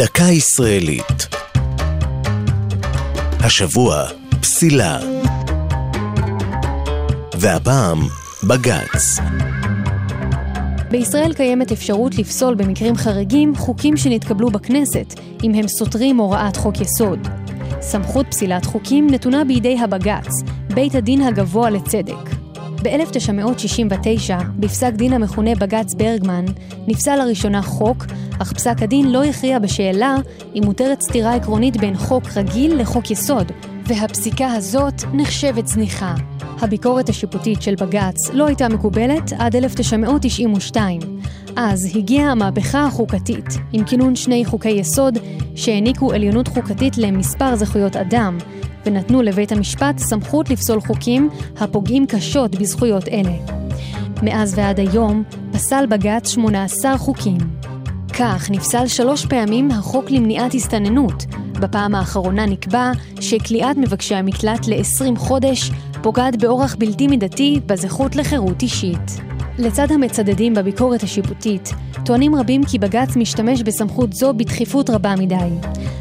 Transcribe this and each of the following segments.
דקה ישראלית. השבוע, פסילה. והפעם, בג"ץ. בישראל קיימת אפשרות לפסול במקרים חריגים חוקים שנתקבלו בכנסת, אם הם סותרים הוראת חוק יסוד. סמכות פסילת חוקים נתונה בידי הבג"ץ, בית הדין הגבוה לצדק. ב-1969, בפסק דין המכונה בג"ץ ברגמן, נפסל לראשונה חוק, אך פסק הדין לא הכריע בשאלה אם מותרת סתירה עקרונית בין חוק רגיל לחוק יסוד, והפסיקה הזאת נחשבת זניחה. הביקורת השיפוטית של בג"ץ לא הייתה מקובלת עד 1992. אז הגיעה המהפכה החוקתית, עם כינון שני חוקי יסוד שהעניקו עליונות חוקתית למספר זכויות אדם, ונתנו לבית המשפט סמכות לפסול חוקים הפוגעים קשות בזכויות אלה. מאז ועד היום פסל בג"ץ 18 חוקים. כך נפסל שלוש פעמים החוק למניעת הסתננות. בפעם האחרונה נקבע שכליאת מבקשי המקלט ל-20 חודש פוגעת באורח בלתי מידתי בזכות לחירות אישית. לצד המצדדים בביקורת השיפוטית, טוענים רבים כי בג"ץ משתמש בסמכות זו בדחיפות רבה מדי.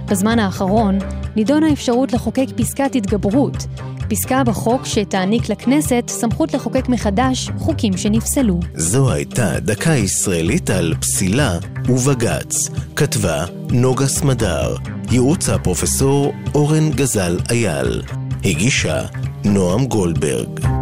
בזמן האחרון נידונה האפשרות לחוקק פסקת התגברות, פסקה בחוק שתעניק לכנסת סמכות לחוקק מחדש חוקים שנפסלו. זו הייתה דקה ישראלית על פסילה ובג"ץ. כתבה נוגה סמדר. ייעוץ הפרופסור אורן גזל אייל. הגישה נועם גולדברג.